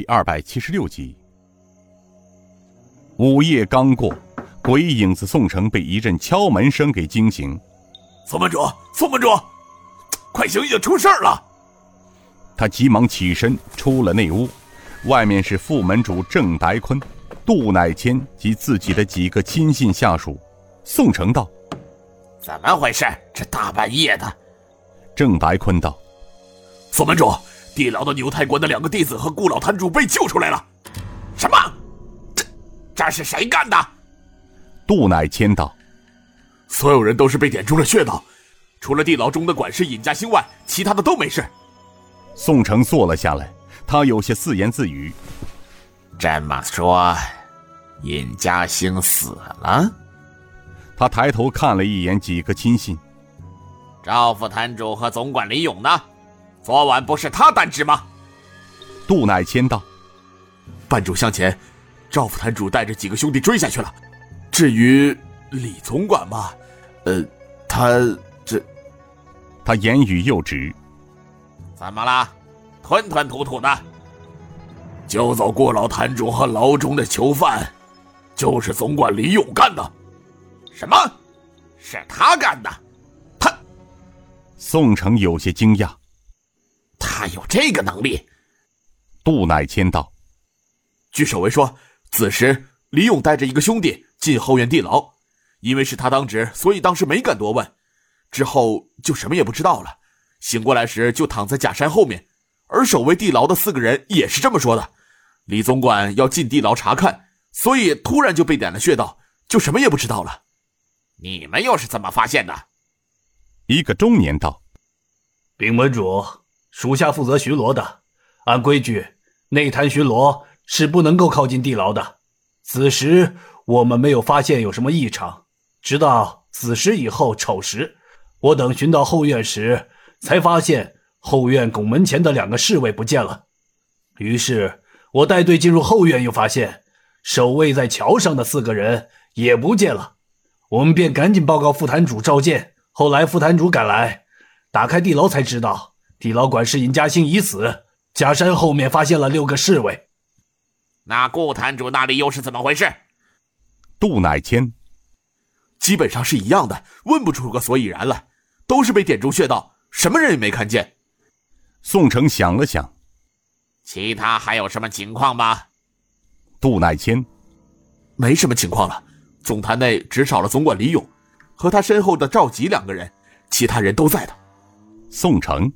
第二百七十六集。午夜刚过，鬼影子宋城被一阵敲门声给惊醒。宋门主，宋门主，快醒醒，出事儿了！他急忙起身出了内屋，外面是副门主郑白坤、杜乃谦及自己的几个亲信下属。宋城道：“怎么回事？这大半夜的。”郑白坤道：“宋门主，地牢的牛太官的两个弟子和顾老坛主被救出来了。”什么？这是谁干的？杜乃谦道：“所有人都是被点中了穴道，除了地牢中的管事尹家兴外，其他的都没事。”宋城坐了下来，他有些自言自语：“这么说，尹家兴死了？”他抬头看了一眼几个亲信，赵副坛主和总管李勇呢？昨晚不是他担职吗？杜乃谦道：“半主向前。”赵副坛主带着几个兄弟追下去了。至于李总管嘛，呃，他这……他言语又止。怎么啦？吞吞吐吐的。救走顾老坛主和牢中的囚犯，就是总管李勇干的。什么？是他干的？他……宋城有些惊讶。他有这个能力？杜乃谦道：“据守卫说。”此时，李勇带着一个兄弟进后院地牢，因为是他当值，所以当时没敢多问。之后就什么也不知道了。醒过来时就躺在假山后面，而守卫地牢的四个人也是这么说的。李总管要进地牢查看，所以突然就被点了穴道，就什么也不知道了。你们又是怎么发现的？一个中年道：“禀门主，属下负责巡逻的，按规矩，内滩巡逻。”是不能够靠近地牢的。此时我们没有发现有什么异常，直到子时以后丑时，我等寻到后院时，才发现后院拱门前的两个侍卫不见了。于是我带队进入后院，又发现守卫在桥上的四个人也不见了。我们便赶紧报告副坛主召见。后来副坛主赶来，打开地牢才知道，地牢管事尹家兴已死。假山后面发现了六个侍卫。那顾坛主那里又是怎么回事？杜乃谦，基本上是一样的，问不出个所以然来，都是被点中穴道，什么人也没看见。宋城想了想，其他还有什么情况吗？杜乃谦，没什么情况了。总坛内只少了总管李勇和他身后的赵吉两个人，其他人都在的。宋城，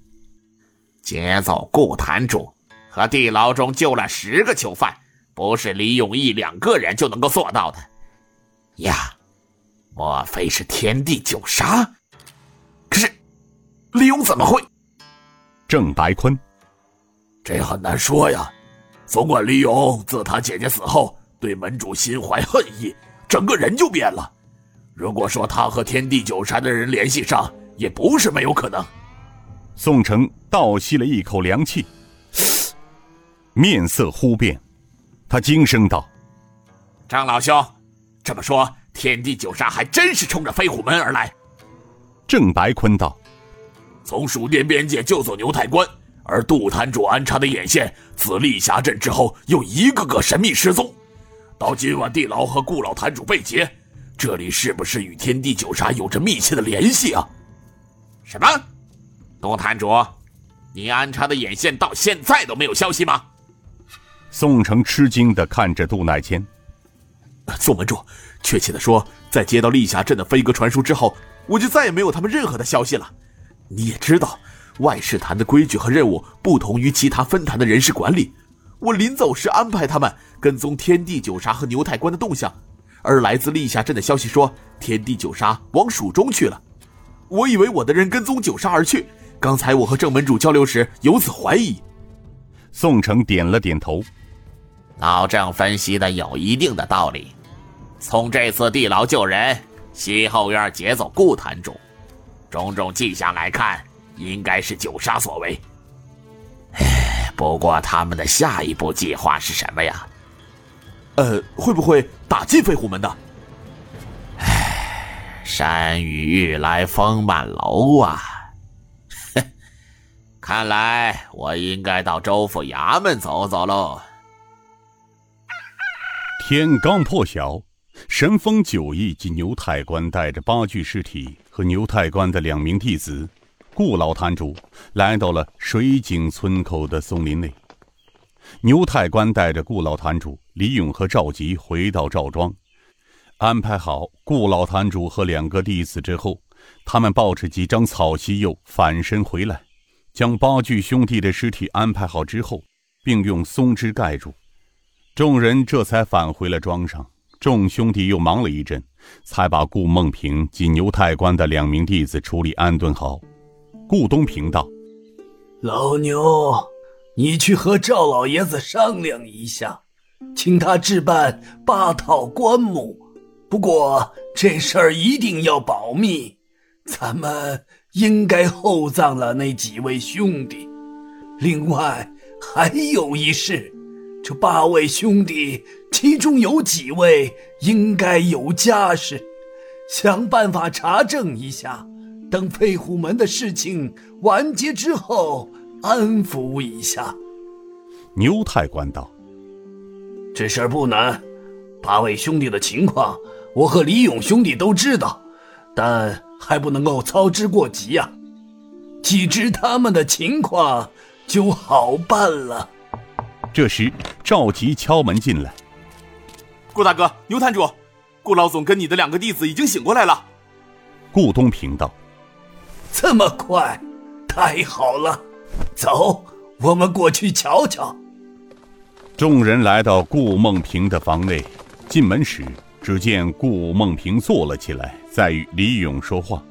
劫走顾坛主和地牢中救了十个囚犯。不是李永义两个人就能够做到的呀？莫非是天地九杀？可是李勇怎么会？郑白坤，这很难说呀。总管李勇自他姐姐死后，对门主心怀恨意，整个人就变了。如果说他和天地九杀的人联系上，也不是没有可能。宋城倒吸了一口凉气，面色忽变。他惊声道：“张老兄，这么说，天地九杀还真是冲着飞虎门而来。”郑白坤道：“从蜀滇边界救走牛太官，而杜坛主安插的眼线，自历霞镇之后又一个个神秘失踪，到今晚地牢和顾老坛主被劫，这里是不是与天地九杀有着密切的联系啊？”什么？杜坛主，你安插的眼线到现在都没有消息吗？宋城吃惊的看着杜乃谦，宋门主，确切的说，在接到历霞镇的飞鸽传书之后，我就再也没有他们任何的消息了。你也知道，外事坛的规矩和任务不同于其他分坛的人事管理。我临走时安排他们跟踪天地九杀和牛太官的动向，而来自历霞镇的消息说，天地九杀往蜀中去了。我以为我的人跟踪九杀而去，刚才我和郑门主交流时有此怀疑。宋城点了点头。老郑分析的有一定的道理，从这次地牢救人、西后院劫走顾坛主，种种迹象来看，应该是九杀所为。不过他们的下一步计划是什么呀？呃，会不会打进飞虎门的？唉，山雨欲来风满楼啊！看来我应该到州府衙门走走喽。天刚破晓，神风九义及牛太官带着八具尸体和牛太官的两名弟子，顾老坛主来到了水井村口的松林内。牛太官带着顾老坛主、李勇和赵吉回到赵庄，安排好顾老坛主和两个弟子之后，他们抱着几张草席又返身回来，将八具兄弟的尸体安排好之后，并用松枝盖住。众人这才返回了庄上。众兄弟又忙了一阵，才把顾梦平及牛太官的两名弟子处理安顿好。顾东平道：“老牛，你去和赵老爷子商量一下，请他置办八套棺木。不过这事儿一定要保密。咱们应该厚葬了那几位兄弟。另外还有一事。”这八位兄弟，其中有几位应该有家室，想办法查证一下。等飞虎门的事情完结之后，安抚一下。牛太官道：“这事儿不难，八位兄弟的情况，我和李勇兄弟都知道，但还不能够操之过急呀。既知他们的情况，就好办了。”这时，赵吉敲门进来。顾大哥，牛坛主，顾老总跟你的两个弟子已经醒过来了。顾东平道：“这么快，太好了！走，我们过去瞧瞧。”众人来到顾梦平的房内，进门时，只见顾梦平坐了起来，在与李勇说话。